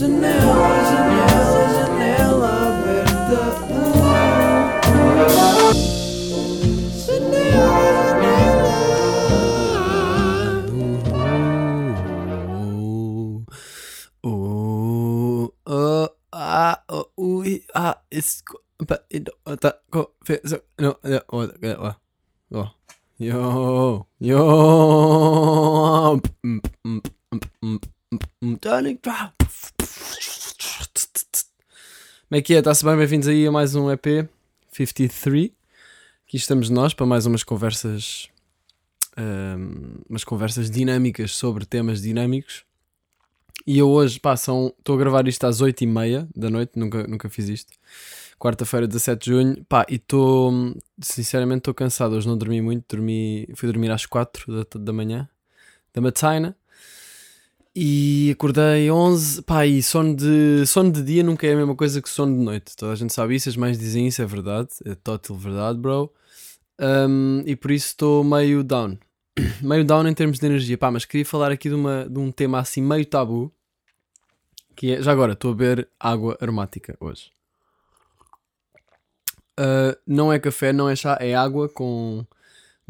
Janela, janela, janela aberta. Yo, yo, darling, drop. Como é que é? Está-se bem? Bem-vindos aí a mais um EP 53 aqui estamos nós para mais umas conversas ahm, umas conversas dinâmicas sobre temas dinâmicos e eu hoje, pá, são- estou a gravar isto às 8h30 da noite, nunca, nunca fiz isto. Quarta-feira, 17 de junho, pá, e estou, sinceramente, estou cansado. Hoje não dormi muito, dormi, fui dormir às 4 da, da manhã, da matina, e acordei 11, pá, e sono de, sono de dia nunca é a mesma coisa que sono de noite. Toda a gente sabe isso, as mães dizem isso, é verdade, é total verdade, bro. Um, e por isso estou meio down. meio down em termos de energia. Pá, mas queria falar aqui de, uma, de um tema assim meio tabu. Que é, já agora, estou a beber água aromática hoje. Uh, não é café, não é chá, é água com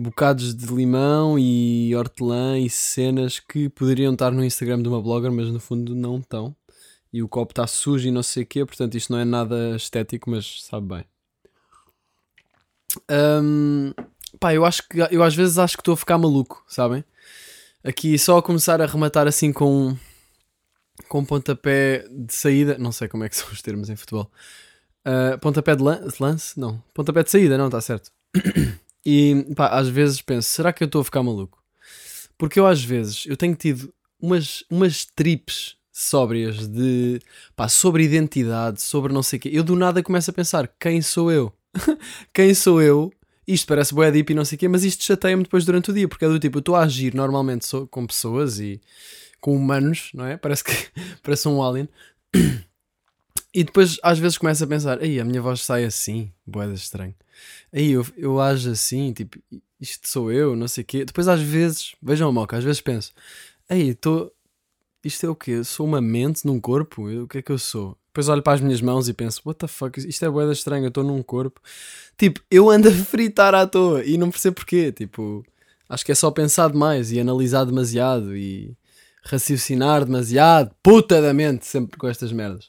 bocados de limão e hortelã e cenas que poderiam estar no Instagram de uma blogger, mas no fundo não estão. E o copo está sujo e não sei o quê, portanto isto não é nada estético, mas sabe bem. Um, pá, eu acho que eu às vezes acho que estou a ficar maluco, sabem? Aqui só a começar a rematar assim com com pontapé de saída, não sei como é que são os termos em futebol. Uh, pontapé de lan- lance? Não, pontapé de saída, não, está certo. E pá, às vezes penso, será que eu estou a ficar maluco? Porque eu às vezes eu tenho tido umas, umas trips sóbrias de pá, sobre identidade, sobre não sei o quê. Eu do nada começo a pensar, quem sou eu? quem sou eu? Isto parece bué deep e não sei o quê, mas isto chateia-me depois durante o dia, porque é do tipo, eu estou a agir normalmente sou com pessoas e com humanos, não é? Parece que parece um alien. E depois às vezes começo a pensar, aí a minha voz sai assim, boeda estranho. Aí eu, eu ajo assim, tipo, isto sou eu, não sei o quê. Depois às vezes, vejam a moca, às vezes penso, aí estou, isto é o quê? Sou uma mente num corpo? Eu- o que é que eu sou? Depois olho para as minhas mãos e penso, what the fuck, isto é boeda estranho, eu estou num corpo. Tipo, eu ando a fritar à toa e não percebo porquê. Tipo, acho que é só pensar demais e analisar demasiado e raciocinar demasiado, puta da mente, sempre com estas merdas.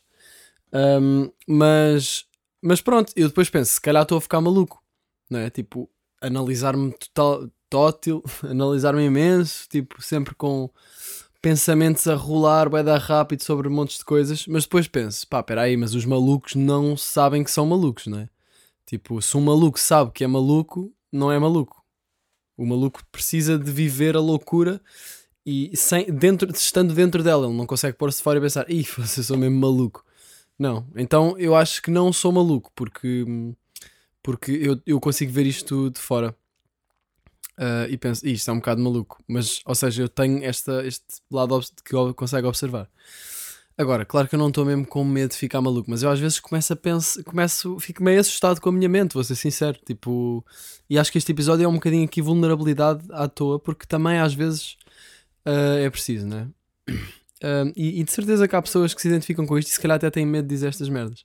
Um, mas, mas pronto, eu depois penso, se calhar estou a ficar maluco, não é? Tipo, analisar-me total, tótil, analisar-me imenso, tipo, sempre com pensamentos a rolar, dar rápido sobre montes de coisas, mas depois penso, pá, peraí, mas os malucos não sabem que são malucos, não é? Tipo, se um maluco sabe que é maluco, não é maluco. O maluco precisa de viver a loucura e sem, dentro, estando dentro dela, ele não consegue pôr-se fora e pensar, ih, eu sou mesmo maluco. Não, então eu acho que não sou maluco, porque, porque eu, eu consigo ver isto de fora. Ah, e penso, "Ih, isto é um bocado maluco, mas, ou seja, eu tenho esta, este lado que eu consigo observar. Agora, claro que eu não estou mesmo com medo de ficar maluco, mas eu às vezes começo a pensar, começo, fico meio assustado com a minha mente, vou ser sincero. Tipo, e acho que este episódio é um bocadinho aqui vulnerabilidade à toa, porque também às vezes ah, é preciso, né? E, e de certeza que há pessoas que se identificam com isto e se calhar até têm medo de dizer estas merdas.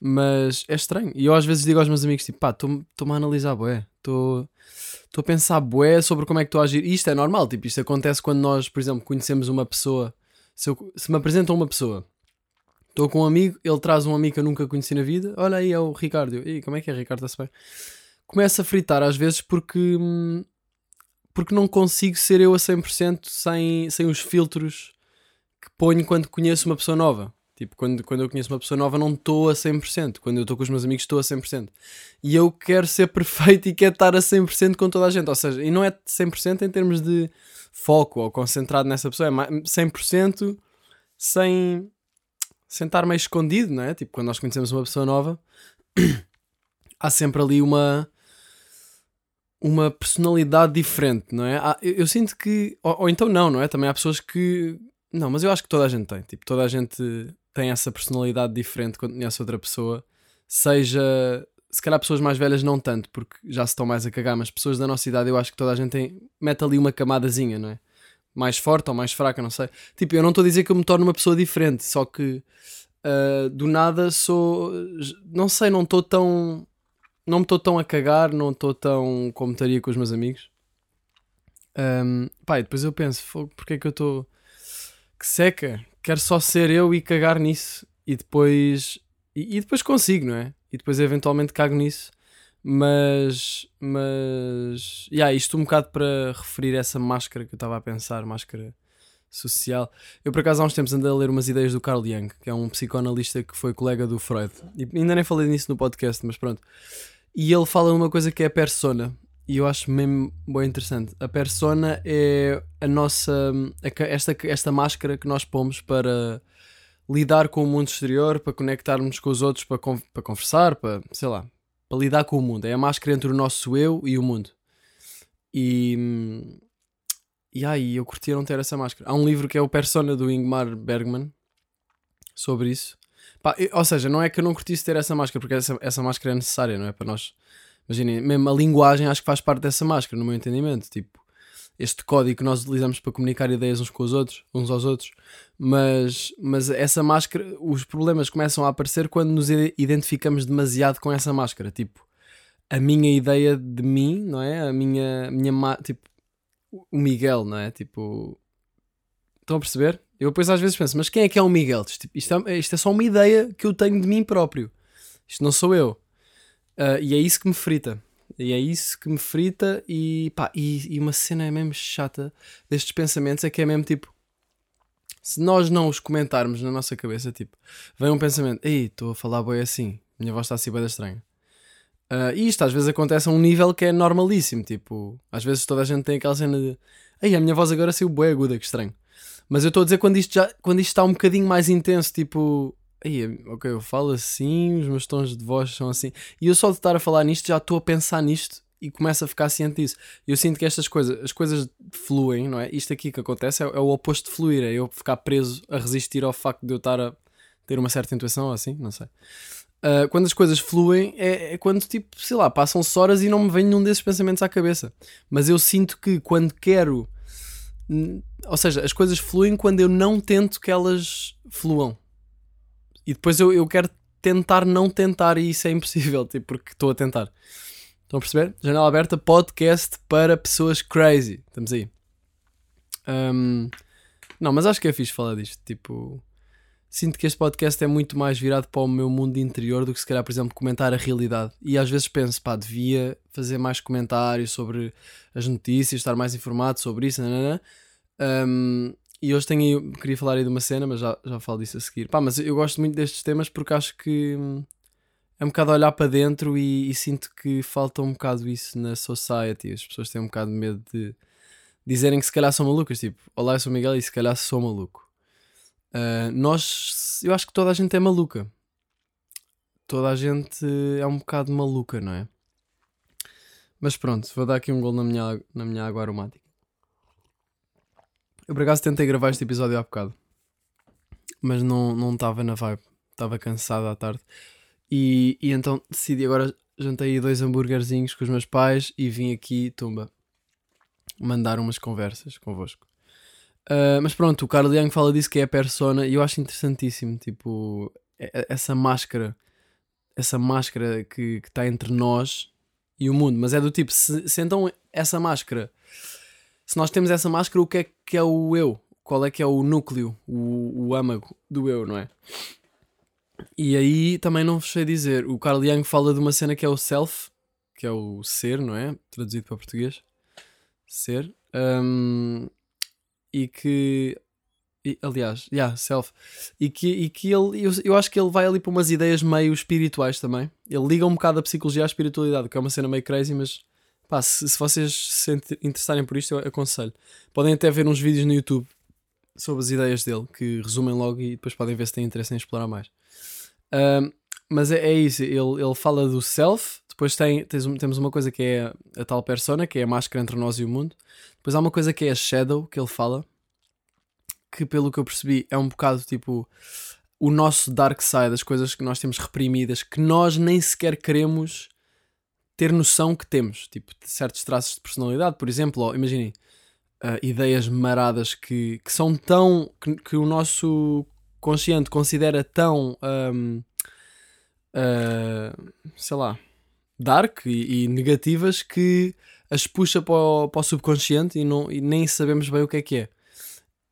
Mas é estranho. E eu às vezes digo aos meus amigos: tipo, pá, estou-me a analisar, bué. Estou a pensar, bué, sobre como é que estou a agir. E isto é normal, tipo, isto acontece quando nós, por exemplo, conhecemos uma pessoa. Se, eu- se me apresentam uma pessoa, estou com um amigo, ele traz um amigo que eu nunca conheci na vida. Olha aí, é o Ricardo. "Ih, como é que é, Ricardo? Está-se bem? Começo a fritar às vezes porque. hum, Porque não consigo ser eu a 100% sem, sem os filtros que ponho quando conheço uma pessoa nova. Tipo, quando, quando eu conheço uma pessoa nova, não estou a 100%. Quando eu estou com os meus amigos, estou a 100%. E eu quero ser perfeito e quero estar a 100% com toda a gente. Ou seja, e não é 100% em termos de foco ou concentrado nessa pessoa, é mais- 100% sem, sem estar meio escondido, não é? Tipo, quando nós conhecemos uma pessoa nova, há sempre ali uma uma personalidade diferente, não é? Eu, eu sinto que. Ou, ou então não, não é? Também há pessoas que. Não, mas eu acho que toda a gente tem. Tipo, toda a gente tem essa personalidade diferente quando conhece outra pessoa. Seja. Se calhar pessoas mais velhas não tanto, porque já se estão mais a cagar, mas pessoas da nossa idade eu acho que toda a gente tem, mete ali uma camadazinha, não é? mais forte ou mais fraca, não sei. Tipo, eu não estou a dizer que eu me torno uma pessoa diferente, só que uh, do nada sou. Não sei, não estou tão. Não me estou tão a cagar, não estou tão como estaria com os meus amigos. Um, e depois eu penso, porque é que eu estou. Que seca, quero só ser eu e cagar nisso. E depois. E, e depois consigo, não é? E depois eventualmente cago nisso. Mas. Mas. Yeah, isto um bocado para referir essa máscara que eu estava a pensar, máscara social. Eu, por acaso, há uns tempos andei a ler umas ideias do Carl Jung, que é um psicoanalista que foi colega do Freud. E ainda nem falei nisso no podcast, mas pronto. E ele fala uma coisa que é a persona. E eu acho mesmo bem interessante. A persona é a nossa. Esta, esta máscara que nós pomos para lidar com o mundo exterior, para conectarmos com os outros, para, para conversar, para, sei lá, para lidar com o mundo. É a máscara entre o nosso eu e o mundo. E. E aí, eu curtia não ter essa máscara. Há um livro que é o Persona do Ingmar Bergman sobre isso. Pá, ou seja, não é que eu não curtisse ter essa máscara, porque essa, essa máscara é necessária, não é? Para nós. Imaginem, mesmo a linguagem acho que faz parte dessa máscara, no meu entendimento. Tipo, este código que nós utilizamos para comunicar ideias uns com os outros, uns aos outros. Mas, mas essa máscara, os problemas começam a aparecer quando nos identificamos demasiado com essa máscara. Tipo, a minha ideia de mim, não é? A minha, minha tipo, o Miguel, não é? Tipo, estão a perceber? Eu depois às vezes penso, mas quem é que é o Miguel? Tipo, isto, é, isto é só uma ideia que eu tenho de mim próprio. Isto não sou eu. Uh, e é isso que me frita. E é isso que me frita e pá, e, e uma cena é mesmo chata destes pensamentos é que é mesmo tipo se nós não os comentarmos na nossa cabeça, tipo, vem um pensamento, ei, estou a falar boi assim, minha voz está assim bem estranha. Uh, e isto às vezes acontece a um nível que é normalíssimo, tipo, às vezes toda a gente tem aquela cena de ei, a minha voz agora saiu boi aguda, que estranho. Mas eu estou a dizer quando isto, já, quando isto está um bocadinho mais intenso, tipo, Aí, ok, eu falo assim, os meus tons de voz são assim. E eu só de estar a falar nisto já estou a pensar nisto e começo a ficar ciente disso. Eu sinto que estas coisas, as coisas fluem, não é? Isto aqui que acontece é, é, o oposto de fluir, é eu ficar preso a resistir ao facto de eu estar a ter uma certa intuição ou assim, não sei. Uh, quando as coisas fluem é, é, quando, tipo, sei lá, passam-se horas e não me vem nenhum desses pensamentos à cabeça. Mas eu sinto que quando quero. Ou seja, as coisas fluem quando eu não tento que elas fluam. E depois eu, eu quero tentar não tentar e isso é impossível, tipo, porque estou a tentar. Estão a perceber? Janela aberta, podcast para pessoas crazy. Estamos aí. Um, não, mas acho que é fixe falar disto. Tipo, sinto que este podcast é muito mais virado para o meu mundo interior do que se calhar, por exemplo, comentar a realidade. E às vezes penso, pá, devia fazer mais comentários sobre as notícias, estar mais informado sobre isso. Nanana. Um, e hoje tenho, queria falar aí de uma cena, mas já, já falo disso a seguir. Pá, mas eu gosto muito destes temas porque acho que hum, é um bocado olhar para dentro e, e, sinto que falta um bocado isso na society. As pessoas têm um bocado de medo de dizerem que se calhar são malucas. Tipo, olá, eu sou Miguel e se calhar sou maluco. Uh, nós, eu acho que toda a gente é maluca. Toda a gente é um bocado maluca, não é? Mas pronto, vou dar aqui um gol na minha, na minha água aromática. Eu por acaso tentei gravar este episódio há bocado, mas não estava na vibe, estava cansado à tarde. E, e então decidi agora, jantei dois hambúrguerzinhos com os meus pais e vim aqui, tumba, mandar umas conversas convosco. Uh, mas pronto, o Carl Young fala disso que é a persona e eu acho interessantíssimo, tipo, essa máscara, essa máscara que está entre nós e o mundo, mas é do tipo, se, se então essa máscara se nós temos essa máscara, o que é que é o eu? Qual é que é o núcleo, o, o âmago do eu, não é? E aí também não sei dizer. O Carl Jung fala de uma cena que é o self, que é o ser, não é? Traduzido para português. Ser. Um, e que. E, aliás, yeah, self. E que, e que ele. Eu, eu acho que ele vai ali para umas ideias meio espirituais também. Ele liga um bocado a psicologia à espiritualidade, que é uma cena meio crazy, mas Pá, se, se vocês se interessarem por isto, eu aconselho. Podem até ver uns vídeos no YouTube sobre as ideias dele, que resumem logo e depois podem ver se têm interesse em explorar mais. Mas é, é, isso, ele, ele fala do self, depois tem, temos uma coisa que é a tal persona, que é a máscara entre nós e o mundo. Depois há uma coisa que é a shadow, que ele fala, que pelo que eu percebi é um bocado tipo o nosso dark side, as coisas que nós temos reprimidas, que nós nem sequer queremos ter noção que temos, tipo, certos traços de personalidade. Por exemplo, imaginem, ah, ideias maradas que, que são tão. Que, que o nosso consciente considera tão. ahm, ah, sei lá. Dark e, e negativas que as puxa para o, para o subconsciente e, não, e nem sabemos bem o que é que é.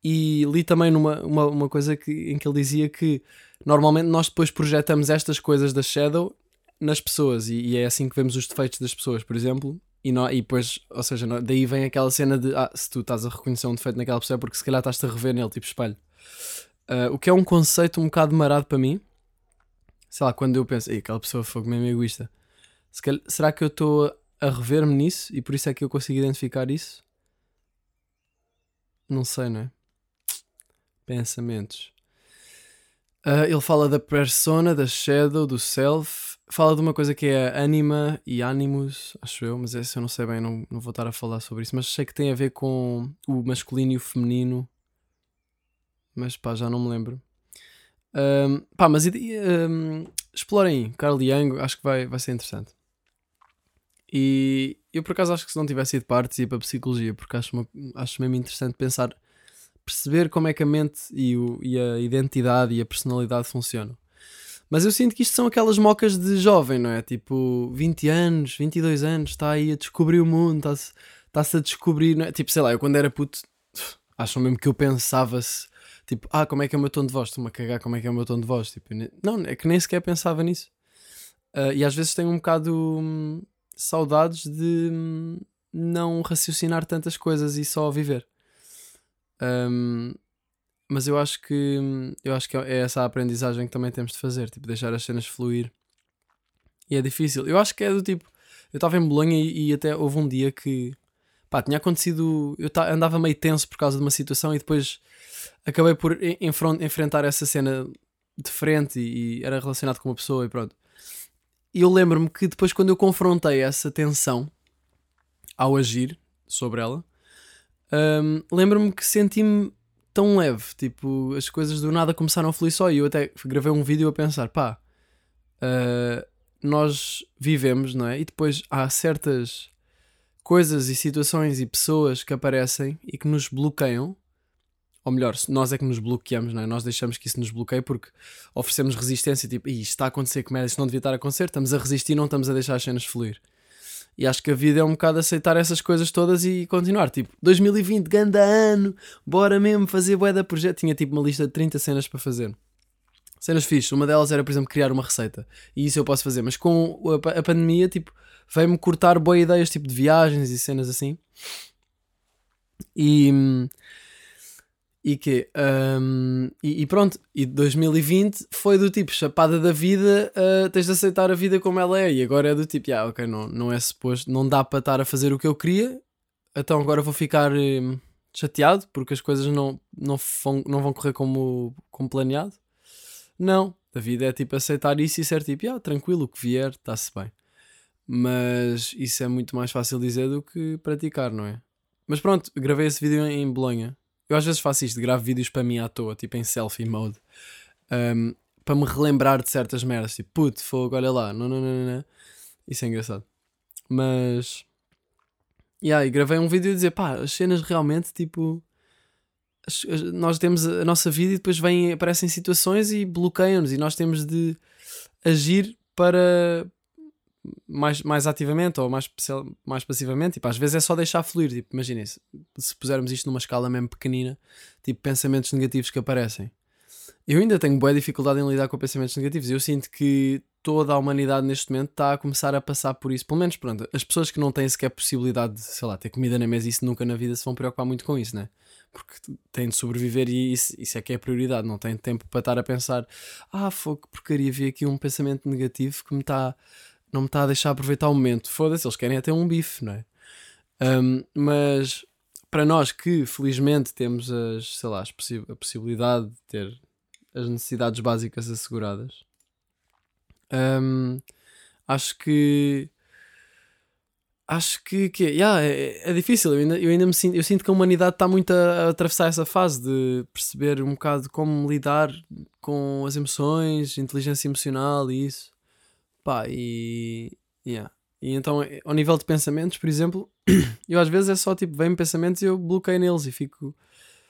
E li também numa uma, uma coisa que, em que ele dizia que normalmente nós depois projetamos estas coisas da Shadow nas pessoas e, e é assim que vemos os defeitos das pessoas, por exemplo. E, nó- e depois, ou seja, nó- daí vem aquela cena de ah, se tu estás a reconhecer um defeito naquela pessoa é porque se calhar estás-te a rever nele, tipo espelho. Ah, o que é um conceito um bocado marado para mim. Sei lá, quando eu penso, "Ei, aquela pessoa foi mesmo egoísta. Se calhar- será que eu estou a rever-me nisso e por isso é que eu consigo identificar isso? Não sei, não é? Pensamentos. Ah, ele fala da persona, da shadow, do self. Fala de uma coisa que é anima e animus, acho eu, mas essa eu não sei bem, não, não vou estar a falar sobre isso. Mas sei que tem a ver com o masculino e o feminino. Mas pá, já não me lembro. Ahm, pá, mas ahm, explorem Carl Jung, acho que vai, vai ser interessante. E eu por acaso acho que se não tivesse ido para artes ia para psicologia, porque acho, uma- acho mesmo interessante pensar, perceber como é que a mente e, o- e a identidade e a personalidade funcionam. Mas eu sinto que isto são aquelas mocas de jovem, não é? Tipo, 20 anos, 22 anos, está aí a descobrir o mundo, está-se está-se a descobrir, é? Tipo, sei lá, eu quando era puto, acham mesmo que eu pensava-se, tipo, ah, como é que é o meu tom de voz? Estou-me a cagar como é que é o meu tom de voz. Tipo, não, é que nem sequer pensava nisso. Ah, e às vezes tenho um bocado hum, saudades de hum, não raciocinar tantas coisas e só viver. Hum, mas eu acho que eu acho que é essa a aprendizagem que também temos de fazer, tipo, deixar as cenas fluir. E é difícil. Eu acho que é do tipo, eu estava em Bolonha e, e até houve um dia que pá, tinha acontecido, eu ta- andava meio tenso por causa de uma situação e depois acabei por enfrentar essa cena de frente e, e era relacionado com uma pessoa e pronto. E eu lembro-me que depois, quando eu confrontei essa tensão ao agir sobre ela, hum, lembro-me que senti-me tão leve. Tipo, as coisas do nada começaram a fluir só. E eu até gravei um vídeo a pensar: pá, ah, nós vivemos, não é? E depois há certas coisas e situações e pessoas que aparecem e que nos bloqueiam. Ou melhor, nós é que nos bloqueamos, não é? Nós deixamos que isso nos bloqueie porque oferecemos resistência, tipo, "Ih, isto está a acontecer, que merda, isto não devia estar a acontecer, estamos a resistir, não estamos a deixar as cenas fluir. E acho que a vida é um bocado aceitar essas coisas todas e continuar. Tipo, 2020, ganda ano, bora mesmo fazer bué da projeto. Tinha tipo uma lista de 30 cenas para fazer. Cenas fixes. Uma delas era, por exemplo, criar uma receita. E isso eu posso fazer. Mas com a, a pandemia, tipo, veio-me cortar boas ideias, tipo, de viagens e cenas assim. E... E que e, e pronto, e 2020 foi do tipo chapada da vida, ah, tens de aceitar a vida como ela é. E agora é do tipo, ah, ok, não, não é suposto, não dá para estar a fazer o que eu queria, então agora vou ficar hum, chateado porque as coisas não, não, vão, não vão correr como, como planeado. Não, a vida é tipo aceitar isso e ser tipo, ah, tranquilo, o que vier, está-se bem. Mas isso é muito mais fácil dizer do que praticar, não é? Mas pronto, gravei esse vídeo em Bolonha. Eu às vezes faço isto, gravo vídeos para mim à toa, tipo em selfie mode, um, para me relembrar de certas merdas, tipo, puto, fogo, olha lá, não, não, não, não. Isso é engraçado. Mas, yeah, e gravei um vídeo a dizer, pá, as cenas realmente, tipo, as- as- nós temos a nossa vida e depois vêm, aparecem situações e bloqueiam-nos e nós temos de agir para mais, mais ativamente ou mais, mais passivamente, tipo, às vezes é só deixar fluir, tipo, imaginem se, se pusermos isto numa escala mesmo pequenina, tipo, pensamentos negativos que aparecem. Eu ainda tenho boa dificuldade em lidar com pensamentos negativos. Eu sinto que toda a humanidade neste momento está a começar a passar por isso. Pelo menos, pronto, as pessoas que não têm sequer possibilidade de, sei lá, ter comida na mesa, isso nunca na vida se vão preocupar muito com isso, né? Porque têm de sobreviver e isso, isso é que é a prioridade. Não têm tempo para estar a pensar, ah, fogo, porcaria, vi aqui um pensamento negativo que me está não me está a deixar aproveitar o momento. Foda-se, eles querem até um bife, não é? Um, mas para nós que felizmente temos as, sei lá, as possi- a possibilidade de ter as necessidades básicas asseguradas, um, acho que acho que, que yeah, é, é difícil. Eu ainda, eu ainda me sinto, eu sinto que a humanidade está muito a, a atravessar essa fase de perceber um bocado como lidar com as emoções, inteligência emocional e isso. Pá, e. Yeah. E então, eh, ao nível de pensamentos, por exemplo, Eu às vezes é só tipo, vem-me pensamentos e eu bloqueio neles e fico.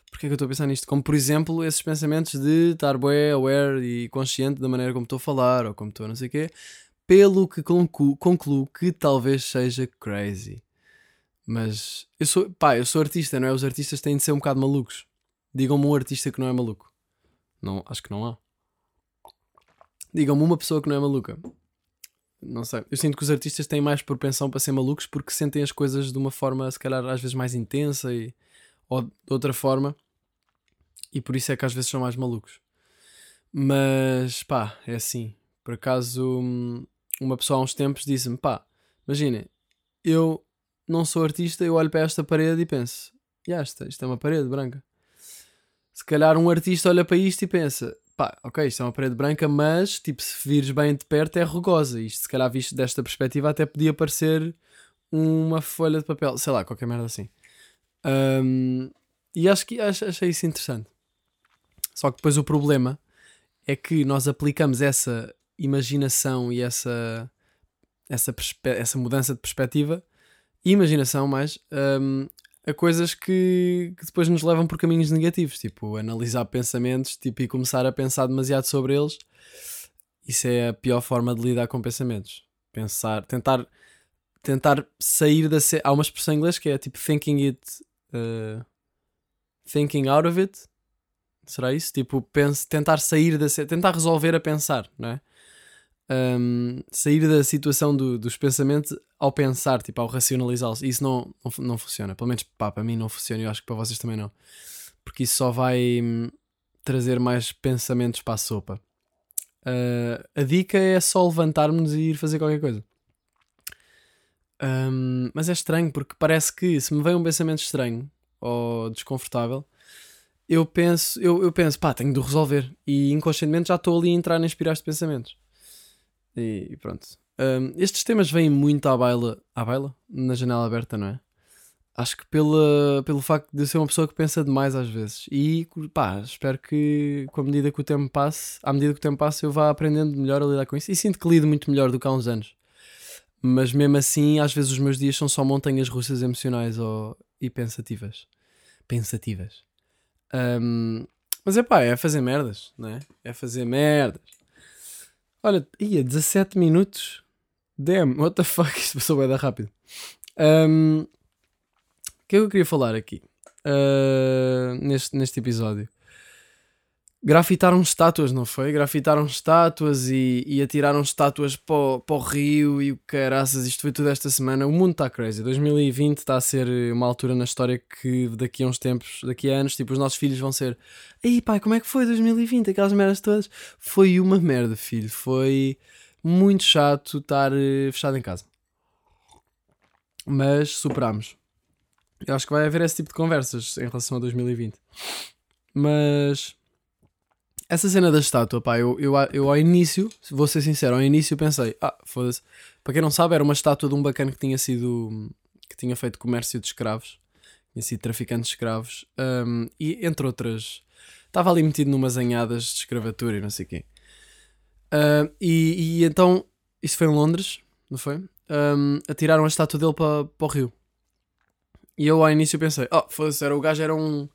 Porquê é que eu estou a pensar nisto? Como por exemplo, esses pensamentos de estar bué, aware e consciente da maneira como estou a falar ou como estou a não sei o quê, pelo que concluo, concluo que talvez seja crazy. Mas eu sou, pá, eu sou artista, não é? Os artistas têm de ser um bocado malucos. Digam-me um artista que não é maluco. Não, acho que não há. Digam-me uma pessoa que não é maluca. Não sei. Eu sinto que os artistas têm mais propensão para ser malucos porque sentem as coisas de uma forma, se calhar, às vezes mais intensa e, ou de outra forma. E por isso é que às vezes são mais malucos. Mas, pá, é assim. Por acaso, hum, uma pessoa há uns tempos disse-me: pá, imaginem, eu não sou artista, eu olho para esta parede e penso: e esta, isto é uma parede branca. Se calhar um artista olha para isto e pensa: pá, ok, isto é uma parede branca, mas tipo, se vires bem de perto é rugosa. Isto, se calhar, visto desta perspectiva, até podia parecer uma folha de papel, sei lá, qualquer merda assim. Um, e acho que ach- achei isso interessante. Só que depois o problema é que nós aplicamos essa imaginação e essa, essa, essa mudança de perspectiva imaginação mais um, a coisas que, que depois nos levam por caminhos negativos, tipo analisar pensamentos tipo, e começar a pensar demasiado sobre eles. Isso é a pior forma de lidar com pensamentos. Pensar, tentar, tentar sair da. ce- Há uma expressão em inglês que é tipo thinking it. uh, thinking out of it. Será isso? Tipo, pense, tentar sair da. ce- Tentar resolver a pensar, não é? Um, sair da situação do- dos pensamentos ao pensar, tipo, ao racionalizá-los. Isso não, não, não funciona. Pelo menos pá, para mim não funciona e eu acho que para vocês também não. Porque isso só vai hum, trazer mais pensamentos para a sopa. Uh, a dica é só levantarmos e ir fazer qualquer coisa. Um, mas é estranho porque parece que se me vem um pensamento estranho ou desconfortável, eu penso, eu, eu penso, pá, tenho de resolver. E inconscientemente já estou ali a entrar em espirais de pensamentos. E pronto. Um, estes temas vêm muito à baila, à baila? Na janela aberta, não é? Acho que pela, pelo facto de ser uma pessoa que pensa demais às vezes. E pá, espero que com a medida que o tempo passe, à medida que o tempo passe, eu vá aprendendo melhor a lidar com isso. E sinto que lido muito melhor do que há uns anos. Mas mesmo assim, às vezes os meus dias são só montanhas russas emocionais ou, e pensativas. Pensativas. Um, mas é pá, é fazer merdas, não é? É fazer merdas. Olha, ia 17 minutos. Damn, what the fuck? Isto passou bem rápido. Um, o que é que eu queria falar aqui? Uh, neste, neste episódio. Grafitaram estátuas, não foi? Grafitaram estátuas e, e atiraram estátuas para o, para o rio e o caraças. Isto foi tudo esta semana. O mundo está crazy. 2020 está a ser uma altura na história que daqui a uns tempos, daqui a anos, tipo, os nossos filhos vão ser. Ei pai, como é que foi 2020? Aquelas merdas todas. Foi uma merda, filho. Foi muito chato estar eh, fechado em casa. Mas superámos. Eu acho que vai haver esse tipo de conversas em relação a 2020. Mas essa cena da estátua, pá, eu, eu, eu ao início, vou ser sincero, ao início pensei, ah, foda-se. Para quem não sabe, era uma estátua de um bacana que tinha sido. que tinha feito comércio de escravos, tinha sido traficante de escravos, um, e entre outras. Estava ali metido numas anhadas de escravatura e não sei o quê. Uh, e, e então, isso foi em Londres, não foi? Um, atiraram a estátua dele para, para o rio. E eu ao início pensei, oh, foda-se, o gajo era um,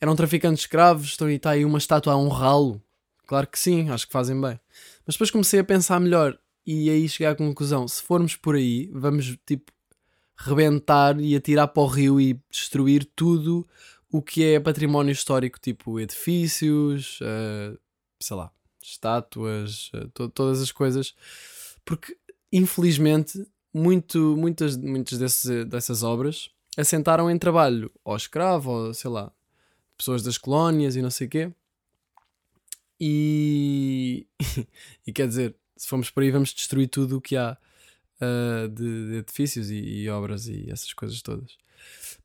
era um traficante de escravos, então e está aí uma estátua a honrá-lo. Claro que sim, acho que fazem bem. Mas depois comecei a pensar melhor e aí cheguei à conclusão: se formos por aí, vamos tipo rebentar e atirar para o rio e destruir tudo o que é património histórico, tipo edifícios, uh, sei lá, estátuas, uh, to todas as coisas, porque infelizmente muito, muitas, muitas desses, dessas obras assentaram em trabalho ou escravo, ou sei lá, pessoas das colónias e não sei o quê. E, e quer dizer, se formos por aí, vamos destruir tudo o que há uh, de, de, edifícios e, e, obras e essas coisas todas.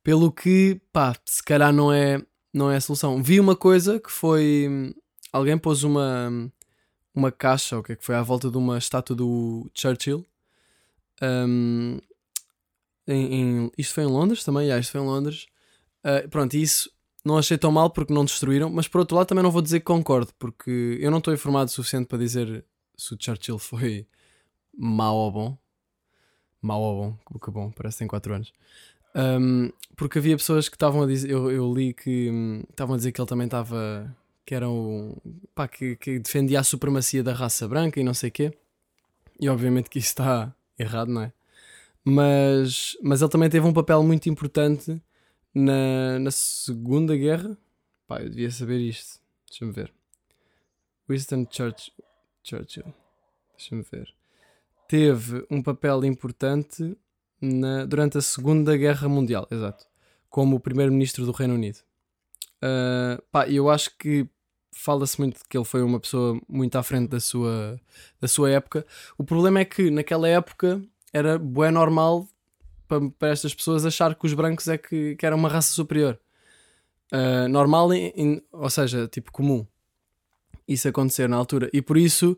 Pelo que, pá, se calhar não é, não é a solução. Vi uma coisa que foi. Alguém pôs uma, uma caixa, o que é que foi, à volta de uma estátua do Churchill. Um, em, em, isto foi em Londres também, yeah, isto foi em Londres. Uh, pronto, isso não achei tão mal porque não destruíram, mas por outro lado também não vou dizer que concordo, porque eu não estou informado o suficiente para dizer se o Churchill foi mau ou bom. Mau ou bom, que bom, parece que tem 4 anos. Um, porque havia pessoas que estavam a dizer, eu, eu li que hum, estavam a dizer que ele também estava, que era um, pá, que, que defendia a supremacia da raça branca e não sei quê. E obviamente que isso está errado, não é? Mas, mas ele também teve um papel muito importante na, na Segunda Guerra. Pá, eu devia saber isto. Deixa-me ver. Winston Church, Churchill. Deixa-me ver. Teve um papel importante na, durante a Segunda Guerra Mundial, exato. Como primeiro-ministro do Reino Unido. Uh, pá, eu acho que fala-se muito que ele foi uma pessoa muito à frente da sua, da sua época. O problema é que naquela época era bué normal para, para estas pessoas achar que os brancos é que, que uma raça superior. Uh, normal, em, em, ou seja, tipo comum. Isso acontecer na altura. E por isso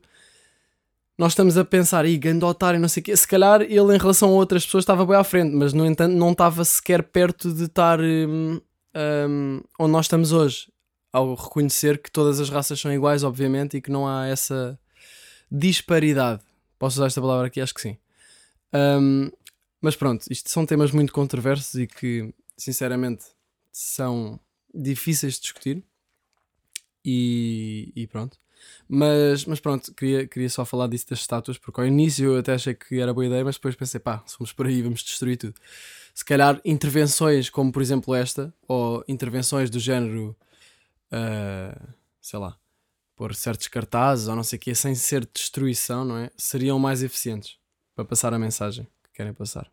nós estamos a pensar, e grande otário, não sei o quê. Se calhar ele, em relação a outras pessoas, estava bem à frente, mas no entanto não estava sequer perto de estar um, um, onde nós estamos hoje. Ao reconhecer que todas as raças são iguais, obviamente, e que não há essa disparidade. Posso usar esta palavra aqui? Acho que sim. Um, mas pronto, isto são temas muito controversos e que, sinceramente, são difíceis de discutir. E, e pronto. Mas, mas pronto, queria, queria só falar disso das estátuas, porque ao início eu até achei que era boa ideia, mas depois pensei, pá, se fomos por aí, vamos destruir tudo. Se calhar intervenções como, por exemplo, esta, ou intervenções do género, uh, sei lá, pôr certos cartazes ou não sei o quê, sem ser destruição, não é? Seriam mais eficientes para passar a mensagem que querem passar.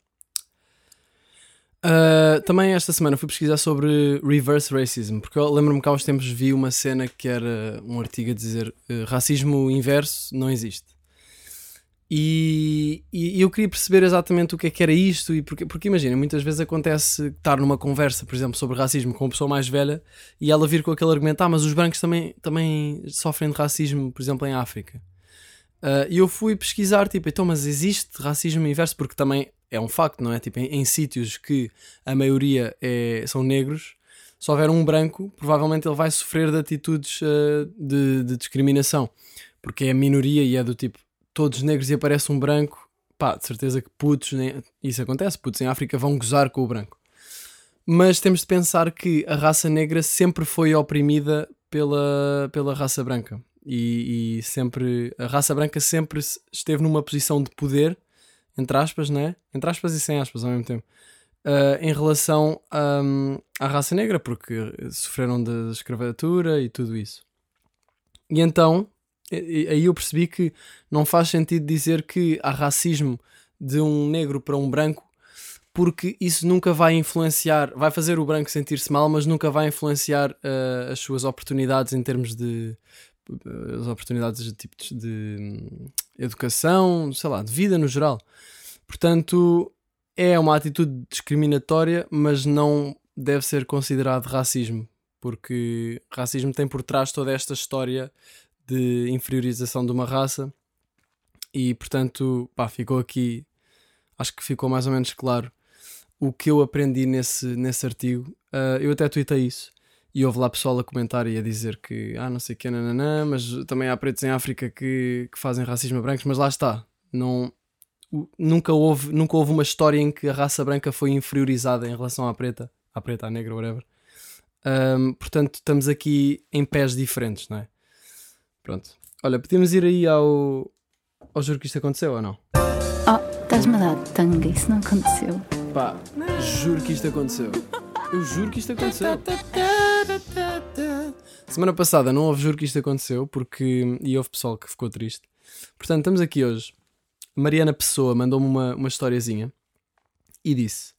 Uh, também esta semana fui pesquisar sobre reverse racism, porque eu lembro-me que há uns tempos vi uma cena que era um artigo a dizer uh, racismo inverso não existe. E, e, eu queria perceber exatamente o que é que era isto, e porque, porque imagina, muitas vezes acontece estar numa conversa, por exemplo, sobre racismo com uma pessoa mais velha e ela vir com aquele argumento: ah, mas os brancos também, também sofrem de racismo, por exemplo, em África. Uh, e eu fui pesquisar, tipo, então, mas existe racismo inverso? Porque também é um facto, não é? Tipo, em, em sítios que a maioria é, são negros, se houver um branco, provavelmente ele vai sofrer de atitudes uh, de, de, discriminação, porque é a minoria e é do tipo todos negros e aparece um branco, pá, de certeza que putos, isso acontece, putos em África vão gozar com o branco. Mas temos de pensar que a raça negra sempre foi oprimida pela, pela raça branca. E, e sempre a raça branca sempre esteve numa posição de poder entre aspas, né? Entre aspas e sem aspas ao mesmo tempo, uh, em relação um, à raça negra, porque sofreram da escravatura e tudo isso. E então, aí eu percebi que não faz sentido dizer que há racismo de um negro para um branco, porque isso nunca vai influenciar, vai fazer o branco sentir-se mal, mas nunca vai influenciar uh, as suas oportunidades em termos de as oportunidades de tipo de hum, educação, sei lá, de vida no geral. Portanto, é uma atitude discriminatória, mas não deve ser considerado racismo, porque racismo tem por trás toda esta história de inferiorização de uma raça e, portanto, pá, ficou aqui, acho que ficou mais ou menos claro o que eu aprendi nesse, nesse artigo. Uh, eu até tuitei isso e houve lá pessoal a comentar e a dizer que, ah, não sei que, nananã, mas também há pretos em África que, que fazem racismo a brancos, mas lá está. Não, nunca, houve, nunca houve uma história em que a raça branca foi inferiorizada em relação à preta, à preta, à negra, whatever. Um, portanto, estamos aqui em pés diferentes, não é? Pronto. Olha, podemos ir aí ao, ao juro que isto aconteceu ou não? Oh, estás-me a dar tanga, isso não aconteceu. Pá, juro que isto aconteceu. Eu juro que isto aconteceu. Semana passada não houve juro que isto aconteceu porque. E houve pessoal que ficou triste. Portanto, estamos aqui hoje. Mariana Pessoa mandou-me uma, uma historiazinha e disse: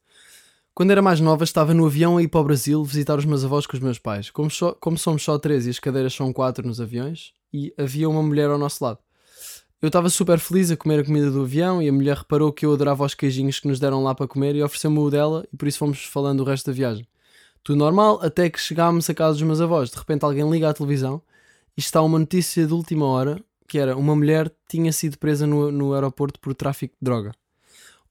Quando era mais nova, estava no avião a ir para o Brasil visitar os meus avós com os meus pais. Como, só, como somos só três e as cadeiras são quatro nos aviões, e havia uma mulher ao nosso lado. Eu estava super feliz a comer a comida do avião e a mulher reparou que eu adorava os queijinhos que nos deram lá para comer e ofereceu-me o dela e por isso fomos falando o resto da viagem. Tudo normal, até que chegámos a casa dos meus avós. De repente alguém liga à televisão e está uma notícia de última hora que era uma mulher tinha sido presa no, no aeroporto por tráfico de droga.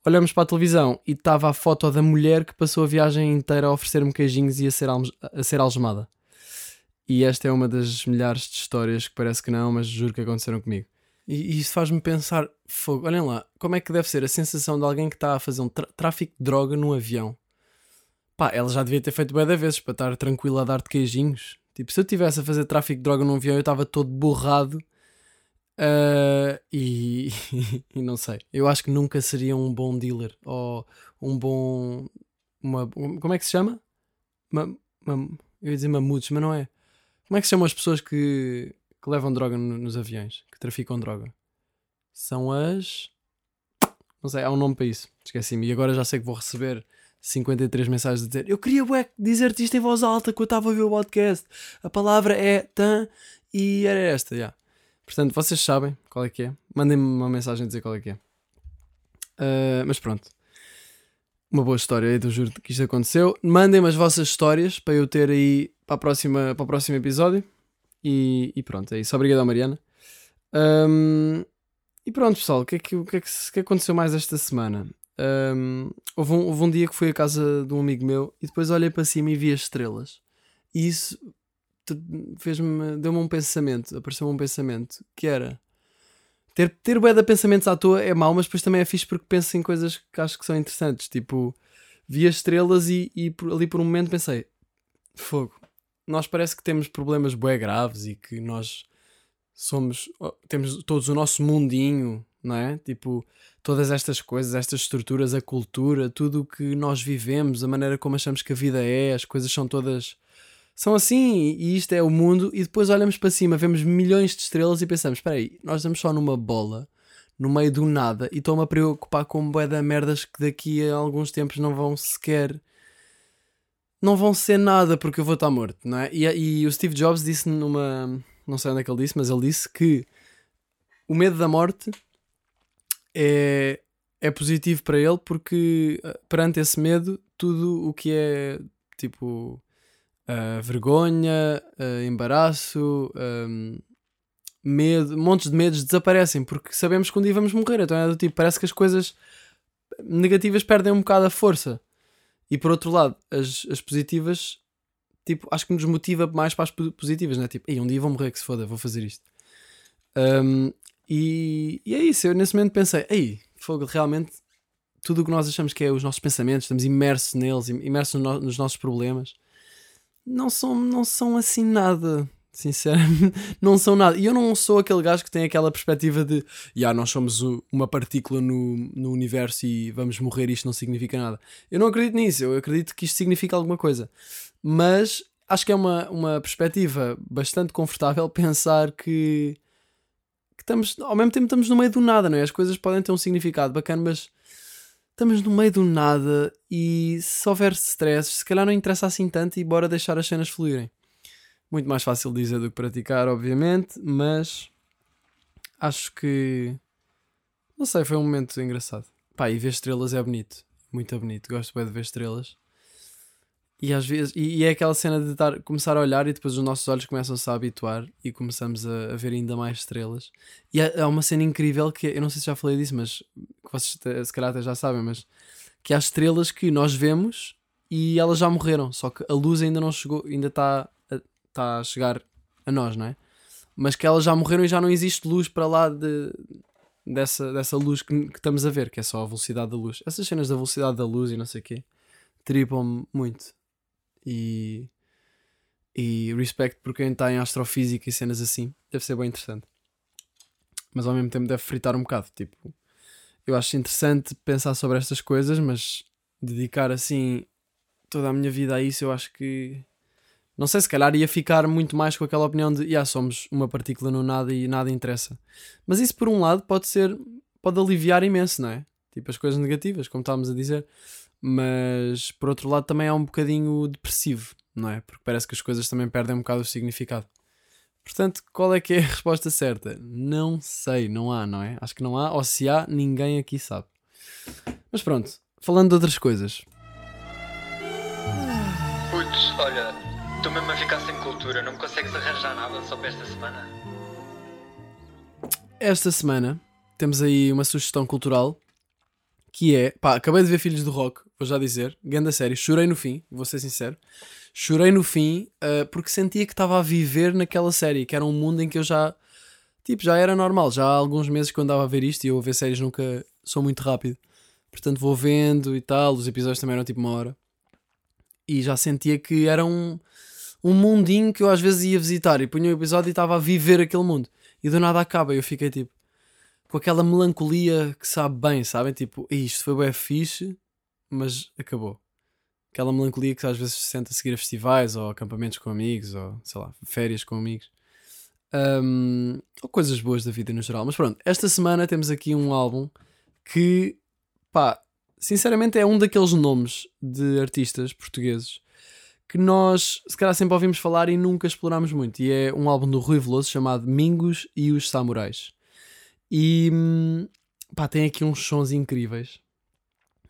Olhamos para a televisão e estava a foto da mulher que passou a viagem inteira a oferecer-me queijinhos e a ser, a ser algemada. E esta é uma das milhares de histórias que parece que não, mas juro que aconteceram comigo. E, e isso faz-me pensar, fogo, olhem lá, como é que deve ser a sensação de alguém que está a fazer um tráfico de droga num avião? Pá, ela já devia ter feito bué da vezes para estar tranquila a dar-te queijinhos. Tipo, se eu tivesse a fazer tráfico de droga num avião, eu estava todo borrado. Ah, e, e não sei. Eu acho que nunca seria um bom dealer. Ou um bom. Uma, um- como é que se chama? Ma, ma- eu ia dizer mamutos, mas não é. Como é que se chamam as pessoas que, que levam droga no- nos aviões? Que traficam droga? São as. Não sei, há um nome para isso. Esqueci-me. E agora já sei que vou receber 53 mensagens a dizer: Eu queria dizer-te isto em voz alta que eu estava a ver o podcast. A palavra é tan e era esta. Portanto, vocês sabem qual é que é. Mandem-me uma mensagem a dizer qual é que é. Ah, mas pronto. Uma boa história do juro que isto aconteceu. Mandem-me as vossas histórias para eu ter aí para, a próxima, para o próximo episódio. E, e pronto, é isso. Obrigado, Mariana. Ahm, e pronto, pessoal, o que, é que, o que, é que, o que aconteceu mais esta semana? Ahm, houve, um, houve um dia que fui à casa de um amigo meu e depois olhei para cima e vi as estrelas. E isso fez-me, deu-me um pensamento, apareceu-me um pensamento que era ter, ter bué de pensamentos à toa é mau, mas depois também é fixe porque penso em coisas que acho que são interessantes. Tipo, vi as estrelas e, e por- ali por um momento pensei: fogo, nós parece que temos problemas bué graves e que nós somos, temos todos o nosso mundinho, não é? Tipo, todas estas coisas, estas estruturas, a cultura, tudo o que nós vivemos, a maneira como achamos que a vida é, as coisas são todas. São assim, e isto é o mundo, e depois olhamos para cima, vemos milhões de estrelas e pensamos: espera aí, nós estamos só numa bola, no meio do nada, e estou-me a preocupar com bué de merdas que daqui a alguns tempos não vão sequer. Não vão ser nada porque eu vou estar morto, não é? E, e o Steve Jobs disse numa. Não sei onde é que ele disse, mas ele disse que o medo da morte é, é positivo para ele porque ah, perante esse medo, tudo o que é tipo ah, vergonha, ah, embaraço, ahm, medo, montes de medos desaparecem porque sabemos que um dia vamos morrer. Então é do tipo, parece que as coisas negativas perdem um bocado a força. E por outro lado, as, as positivas, tipo, acho que nos motiva mais para as po- positivas, né? Tipo, Ei, um dia vou morrer, que se foda, vou fazer isto. Ahm, e, e é isso, eu nesse momento pensei, ei, fogo, realmente tudo o que nós achamos que é os nossos pensamentos, estamos imersos neles, im- imersos no- nos nossos problemas, não são, não são assim nada, sinceramente, não são nada. E eu não sou aquele gajo que tem aquela perspectiva de, já, nós somos uma partícula no, no universo e vamos morrer, isto não significa nada. Eu não acredito nisso, eu acredito que isto significa alguma coisa. Mas acho que é uma, uma perspectiva bastante confortável pensar que, que estamos, ao mesmo tempo estamos no meio do nada, não é? As coisas podem ter um significado bacana, mas estamos no meio do nada e se houver stress, se calhar não interessa assim tanto e bora deixar as cenas fluírem. Muito mais fácil dizer do que praticar, obviamente, mas acho que não sei, foi um momento engraçado. Pá, e ver estrelas é bonito, muito bonito. Gosto bem de ver estrelas. E às vezes, e, e é aquela cena de estar, começar a olhar e depois os nossos olhos começam-se a habituar e começamos a, a ver ainda mais estrelas. E há, há uma cena incrível que eu não sei se já falei disso, mas que vocês se calhar até já sabem, mas que há estrelas que nós vemos e elas já morreram, só que a luz ainda não chegou, ainda está está a chegar a nós, não é? Mas que elas já morreram e já não existe luz para lá de, dessa, dessa luz que, que estamos a ver, que é só a velocidade da luz. Essas cenas da velocidade da luz e não sei o quê tripam-me muito. E, e respect por quem está em astrofísica e cenas assim, deve ser bem interessante. Mas ao mesmo tempo deve fritar um bocado. Tipo, eu acho interessante pensar sobre estas coisas, mas dedicar assim toda a minha vida a isso, eu acho que não sei, se calhar ia ficar muito mais com aquela opinião de yeah, somos uma partícula no nada e nada interessa. Mas isso por um lado pode ser, pode aliviar imenso, não é? Tipo as coisas negativas, como estávamos a dizer. Mas por outro lado também é um bocadinho depressivo, não é? Porque parece que as coisas também perdem um bocado o significado. Portanto, qual é que é a resposta certa? Não sei, não há, não é? Acho que não há, ou se há, ninguém aqui sabe. Mas pronto, falando de outras coisas. Putz, olha, estou mesmo a ficar sem cultura, não me consegues arranjar nada só para esta semana? Esta semana temos aí uma sugestão cultural que é, pá, acabei de ver Filhos do Rock, vou já dizer, grande série, chorei no fim, vou ser sincero, chorei no fim ah, porque sentia que estava a viver naquela série, que era um mundo em que eu já, tipo, já era normal, já há alguns meses que eu andava a ver isto e eu a ver séries nunca sou muito rápido, portanto vou vendo e tal, os episódios também eram tipo uma hora. e já sentia que era um, um mundinho que eu às vezes ia visitar e punha o episódio e estava a viver aquele mundo. E do nada acaba e eu fiquei tipo com aquela melancolia que sabe bem, sabem? Tipo, "Ih, isto foi bem fixe, mas acabou. Aquela melancolia que às vezes se sente a seguir a festivais ou acampamentos com amigos ou sei lá, férias com amigos. Um, ou coisas boas da vida no geral. Mas pronto, esta semana temos aqui um álbum que, pá, sinceramente é um daqueles nomes de artistas portugueses que nós, se calhar, sempre ouvimos falar e nunca explorámos muito. E é um álbum do Rui Veloso chamado Mingos e os Samurais. E, hum, pá, tem aqui uns sons incríveis.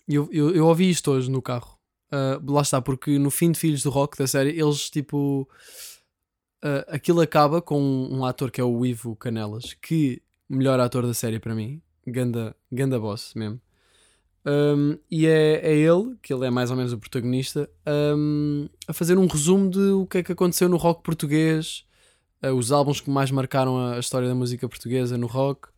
Eu, eu, eu ouvi isto hoje no carro. Ah, lá está, porque no fim de Filhos do Rock da série, eles tipo. ah, aquilo acaba com um, um ator que é o Ivo Canelas, que melhor ator da série para mim, ganda, ganda boss mesmo. Um, e é, é ele, que ele é mais ou menos o protagonista, um, a fazer um resumo de o que é que aconteceu no rock português, ah, os álbuns que mais marcaram a, a história da música portuguesa no rock.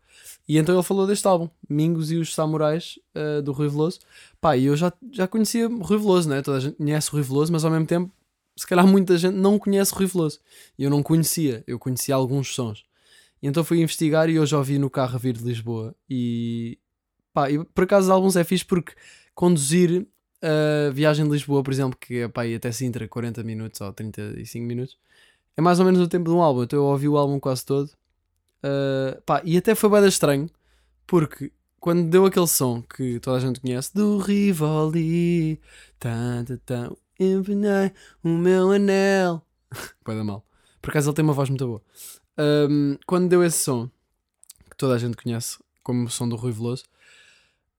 E então ele falou deste álbum, Mingos e os Samurais, ah, do Rui Veloso. Pá, e eu já, já conhecia Rui Veloso, né? Toda a gente conhece o Rui Veloso, mas ao mesmo tempo, se calhar muita gente não conhece o Rui Veloso. E eu não conhecia, eu conhecia alguns sons. E então fui investigar e hoje ouvi no carro a vir de Lisboa. E pá, e por acaso álbuns é fixe porque conduzir a viagem de Lisboa, por exemplo, que é pá, até Sintra 40 minutos ou 35 minutos, é mais ou menos o tempo de um álbum. Então eu ouvi o álbum quase todo. Uh, pá, e até foi bem estranho porque quando deu aquele som que toda a gente conhece do Rivoli, tan, tan, tan, o meu anel. Vai dar mal. Por acaso ele tem uma voz muito boa. Um, quando deu esse som que toda a gente conhece como o som do Rui Veloso,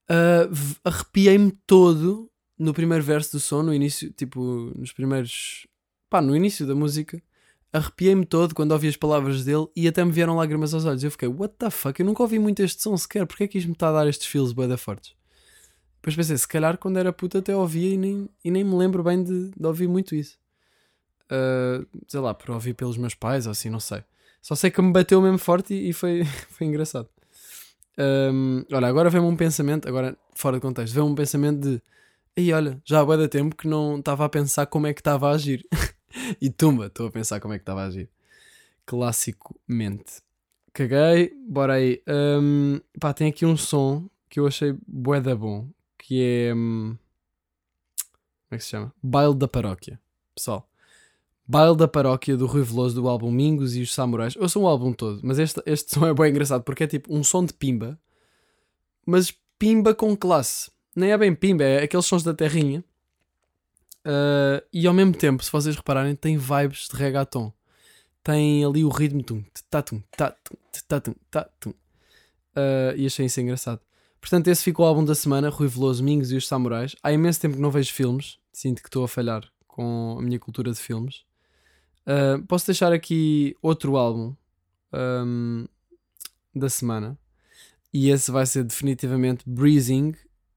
uh, arrepiei-me todo no primeiro verso do som, no início, tipo, nos primeiros. pá, no início da música. Arrepiei-me todo quando ouvi as palavras dele e até me vieram lágrimas aos olhos. Eu fiquei, what the fuck? Eu nunca ouvi muito este som sequer. Porquê é que isto me está a dar estes feels bué da fortes? Depois pensei, se calhar quando era puta até ouvia e nem, e nem me lembro bem de, de ouvir muito isso. Uh, sei lá, por ouvir pelos meus pais ou assim, não sei. Só sei que me bateu mesmo forte e, e foi, foi engraçado. Um, olha, agora vem-me um pensamento, agora fora de contexto, vem-me um pensamento de aí olha, já há bué de tempo que não estava a pensar como é que estava a agir. e tumba, estou a pensar como é que estava a agir. Classicamente. Caguei, bora aí. Um, pá, tem aqui um som que eu achei bué da bom, que é... hum, como é que se chama? Baile da Paróquia. Pessoal, Baile da Paróquia do Rui Veloso do álbum Mingos e os Samurais. Eu sou o álbum todo, mas este, este som é bem engraçado porque é tipo um som de pimba, mas pimba com classe. Nem é bem pimba, é aqueles sons da terrinha. Ah, e ao mesmo tempo, se vocês repararem, tem vibes de reggaeton. Tem ali o ritmo tum, tatum, tatum, tatum, tatum. Ah, e achei isso engraçado. Portanto, esse ficou o álbum da semana, Rui Veloso, Mingos e os Samurais. Há imenso tempo que não vejo filmes, sinto que estou a falhar com a minha cultura de filmes. Uh, posso deixar aqui outro álbum um, da semana e esse vai ser definitivamente Breezing,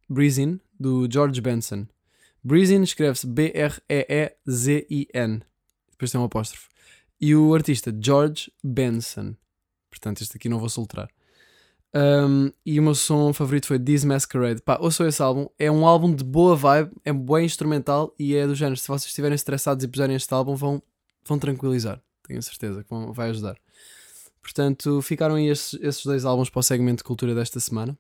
Breezing do George Benson. Breezing escreve-se B-R-E-E-Z-I-N. Depois tem um apóstrofo. E o artista George Benson. Portanto, este aqui não vou soltar. Um, e o meu som favorito foi This Masquerade. Pá, ouçam esse álbum. É um álbum de boa vibe, é bem instrumental e é do género. Se vocês estiverem estressados e puserem este álbum, vão, vão tranquilizar. Tenho certeza que vão, vai ajudar. Portanto, ficaram aí esses, esses dois álbuns para o segmento de cultura desta semana.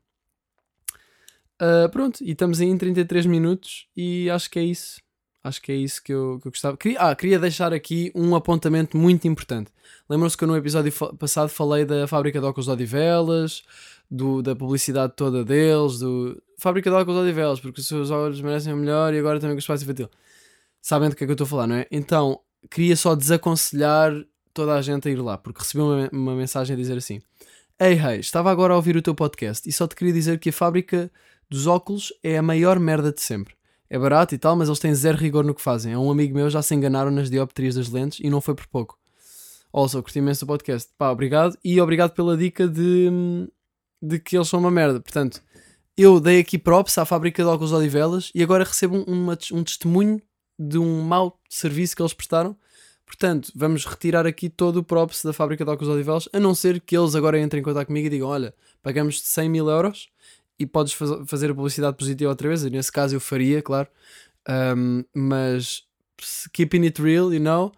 Ah, pronto, e estamos aí em 33 minutos e acho que é isso. Acho que é isso que eu, que eu gostava. Queria, ah, queria deixar aqui um apontamento muito importante. Lembram-se que eu no episódio passado falei da fábrica de óculos de Odivelas, do, da publicidade toda deles, do fábrica de óculos de Odivelas, porque os seus olhos merecem o melhor e agora também com o espaço infantil. Sabem do que é que eu estou a falar, não é? Então, queria só desaconselhar toda a gente a ir lá, porque recebi uma, uma mensagem a dizer assim: Ei, hey, estava agora a ouvir o teu podcast e só te queria dizer que a fábrica dos óculos é a maior merda de sempre. É barato e tal, mas eles têm zero rigor no que fazem. A um amigo meu já se enganaram nas dioptrias das lentes e não foi por pouco. Also, curti imenso o podcast. Pá, obrigado. E obrigado pela dica de, de que eles são uma merda. Portanto, eu dei aqui props à fábrica de óculos Odivelas e agora recebo um, um testemunho de um mau serviço que eles prestaram. Portanto, vamos retirar aqui todo o props da fábrica de óculos de Odivelas, a não ser que eles agora entrem em contato comigo e digam: Olha, pagamos 100 mil euros e podes faz- fazer a publicidade positiva outra vez. E nesse caso eu faria, claro. Um, mas keeping it real, you know.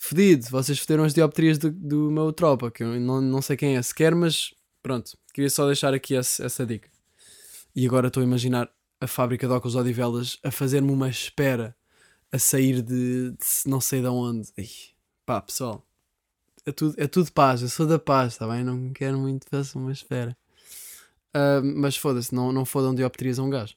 Fedido, vocês foderam as dioptrias do, do meu tropa, que eu não, não sei quem é sequer, mas pronto, queria só deixar aqui esse- essa dica. E agora estou a imaginar a fábrica de óculos Odivelas a fazer-me uma espera a sair de, de não sei de onde. Ai, pá, pessoal, é tudo, é tudo paz, eu sou da paz, está bem? Não quero muito que façam uma espera. Ah, mas foda-se, não, não fodam dioptrias a um gajo.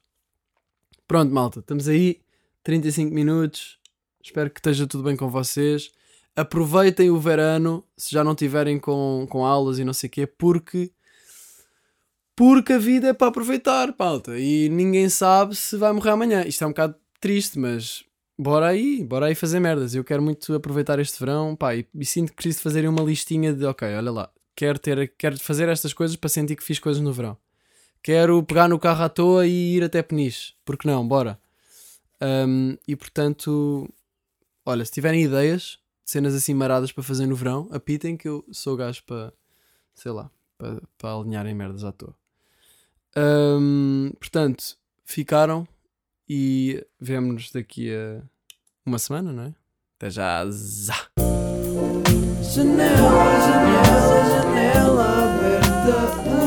Pronto, malta, estamos aí, 35 minutos. Espero que esteja tudo bem com vocês. Aproveitem o verano, se já não tiverem com, com aulas e não sei o quê, porque porque a vida é para aproveitar, malta. E ninguém sabe se vai morrer amanhã. Isto é um bocado triste, mas bora aí, bora aí fazer merdas. Eu quero muito aproveitar este verão, pá, e, e sinto que preciso fazer uma listinha de, ok, olha lá, quero, ter, quero fazer estas coisas para sentir que fiz coisas no verão. Quero pegar no carro à toa e ir até Peniche. Porque não? Bora. Um, e portanto, olha, se tiverem ideias, cenas assim maradas para fazer no verão, apitem que eu sou gajo para, sei lá, para, para alinharem merdas à toa. Um, portanto, ficaram e vemo-nos daqui a uma semana, não é? Até já. Zá. Janela, janela, janela aberta.